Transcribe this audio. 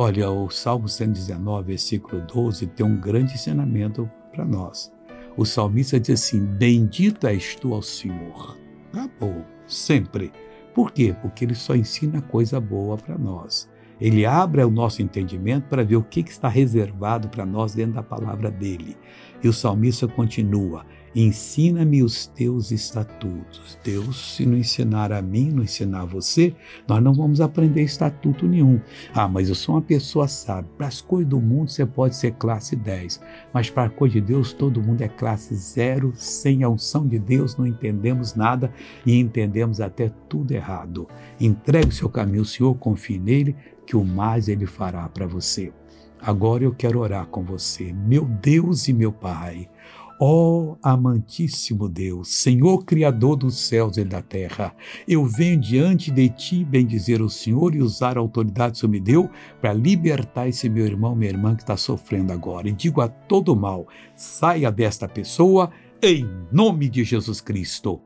Olha, o Salmo 119, versículo 12, tem um grande ensinamento para nós. O salmista diz assim: Bendito és tu ao Senhor. Acabou, sempre. Por quê? Porque ele só ensina coisa boa para nós. Ele abre o nosso entendimento para ver o que está reservado para nós dentro da palavra dele. E o salmista continua: Ensina-me os teus estatutos. Deus, se não ensinar a mim, não ensinar a você, nós não vamos aprender estatuto nenhum. Ah, mas eu sou uma pessoa sábia. Para as coisas do mundo você pode ser classe 10, mas para a coisa de Deus todo mundo é classe 0. Sem a unção de Deus não entendemos nada e entendemos até tudo errado. Entregue o seu caminho ao Senhor, confie nele, que o mais ele fará para você. Agora eu quero orar com você, meu Deus e meu Pai. Ó oh, amantíssimo Deus, Senhor Criador dos céus e da terra, eu venho diante de ti bendizer o Senhor e usar a autoridade que o Senhor me deu para libertar esse meu irmão, minha irmã que está sofrendo agora. E digo a todo mal, saia desta pessoa em nome de Jesus Cristo.